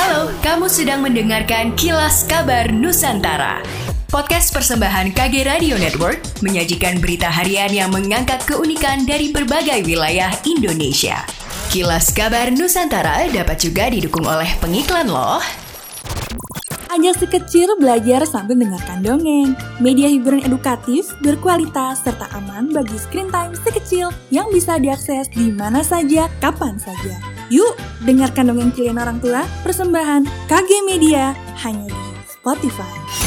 Halo, kamu sedang mendengarkan Kilas Kabar Nusantara. Podcast persembahan KG Radio Network menyajikan berita harian yang mengangkat keunikan dari berbagai wilayah Indonesia. Kilas Kabar Nusantara dapat juga didukung oleh pengiklan loh. Ajak si kecil belajar sambil mendengarkan dongeng. Media hiburan edukatif, berkualitas, serta aman bagi screen time si kecil yang bisa diakses di mana saja, kapan saja. Yuk, dengarkan dongeng kalian orang tua, persembahan KG Media, hanya di Spotify.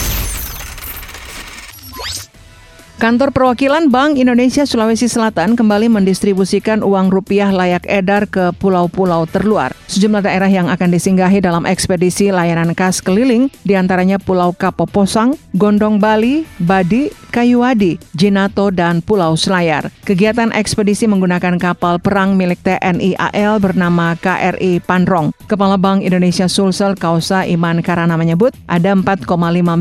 Kantor Perwakilan Bank Indonesia Sulawesi Selatan kembali mendistribusikan uang rupiah layak edar ke pulau-pulau terluar. Sejumlah daerah yang akan disinggahi dalam ekspedisi layanan kas keliling, di antaranya Pulau Kapoposang, Gondong Bali, Badi, Kayuadi, Jinato, dan Pulau Selayar. Kegiatan ekspedisi menggunakan kapal perang milik TNI AL bernama KRI Panrong. Kepala Bank Indonesia Sulsel Kausa Iman Karana menyebut ada 4,5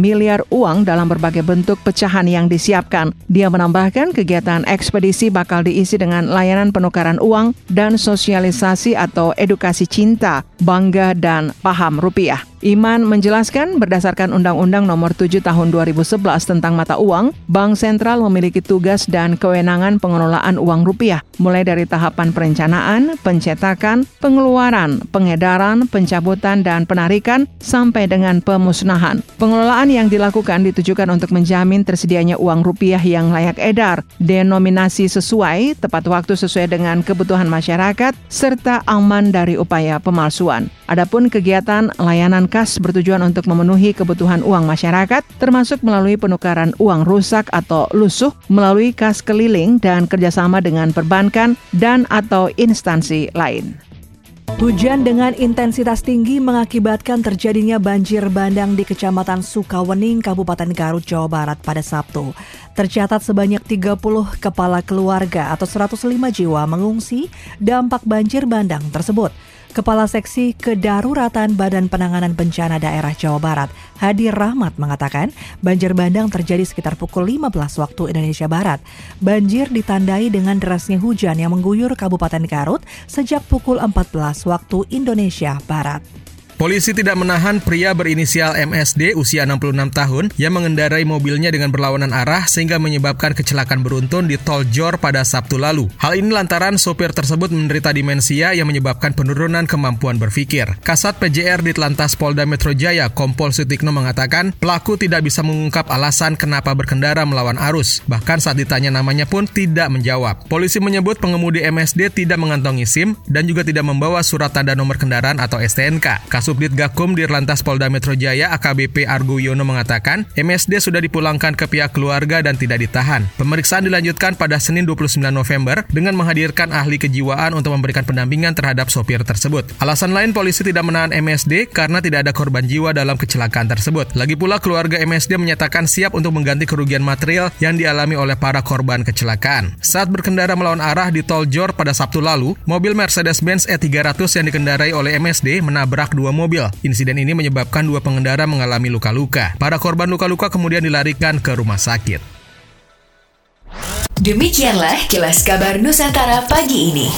miliar uang dalam berbagai bentuk pecahan yang disiapkan. Dia menambahkan kegiatan ekspedisi bakal diisi dengan layanan penukaran uang dan sosialisasi atau edukasi cinta, bangga, dan paham rupiah. Iman menjelaskan berdasarkan Undang-Undang Nomor 7 Tahun 2011 tentang mata uang, Bank Sentral memiliki tugas dan kewenangan pengelolaan uang rupiah, mulai dari tahapan perencanaan, pencetakan, pengeluaran, pengedaran, pencabutan, dan penarikan, sampai dengan pemusnahan. Pengelolaan yang dilakukan ditujukan untuk menjamin tersedianya uang rupiah yang layak edar, denominasi sesuai, tepat waktu sesuai dengan kebutuhan masyarakat, serta aman dari upaya pemalsuan. Adapun kegiatan layanan kas bertujuan untuk memenuhi kebutuhan uang masyarakat, termasuk melalui penukaran uang rusak atau lusuh, melalui kas keliling dan kerjasama dengan perbankan dan atau instansi lain. Hujan dengan intensitas tinggi mengakibatkan terjadinya banjir bandang di Kecamatan Sukawening, Kabupaten Garut, Jawa Barat pada Sabtu. Tercatat sebanyak 30 kepala keluarga atau 105 jiwa mengungsi dampak banjir bandang tersebut. Kepala Seksi Kedaruratan Badan Penanganan Bencana Daerah Jawa Barat, Hadi Rahmat mengatakan, banjir bandang terjadi sekitar pukul 15 waktu Indonesia Barat. Banjir ditandai dengan derasnya hujan yang mengguyur Kabupaten Garut sejak pukul 14 waktu Indonesia Barat. Polisi tidak menahan pria berinisial MSD usia 66 tahun yang mengendarai mobilnya dengan berlawanan arah sehingga menyebabkan kecelakaan beruntun di Tol Jor pada Sabtu lalu. Hal ini lantaran sopir tersebut menderita demensia yang menyebabkan penurunan kemampuan berpikir. Kasat PJR di Telantas Polda Metro Jaya, Kompol Sutikno mengatakan pelaku tidak bisa mengungkap alasan kenapa berkendara melawan arus. Bahkan saat ditanya namanya pun tidak menjawab. Polisi menyebut pengemudi MSD tidak mengantongi SIM dan juga tidak membawa surat tanda nomor kendaraan atau STNK. Kasus Subdit Gakum di Lantas Polda Metro Jaya AKBP Argo Yono mengatakan MSD sudah dipulangkan ke pihak keluarga dan tidak ditahan. Pemeriksaan dilanjutkan pada Senin 29 November dengan menghadirkan ahli kejiwaan untuk memberikan pendampingan terhadap sopir tersebut. Alasan lain polisi tidak menahan MSD karena tidak ada korban jiwa dalam kecelakaan tersebut. Lagi pula keluarga MSD menyatakan siap untuk mengganti kerugian material yang dialami oleh para korban kecelakaan. Saat berkendara melawan arah di Tol Jor pada Sabtu lalu, mobil Mercedes-Benz E300 yang dikendarai oleh MSD menabrak dua mobil. Insiden ini menyebabkan dua pengendara mengalami luka-luka. Para korban luka-luka kemudian dilarikan ke rumah sakit. Demikianlah kilas kabar Nusantara pagi ini.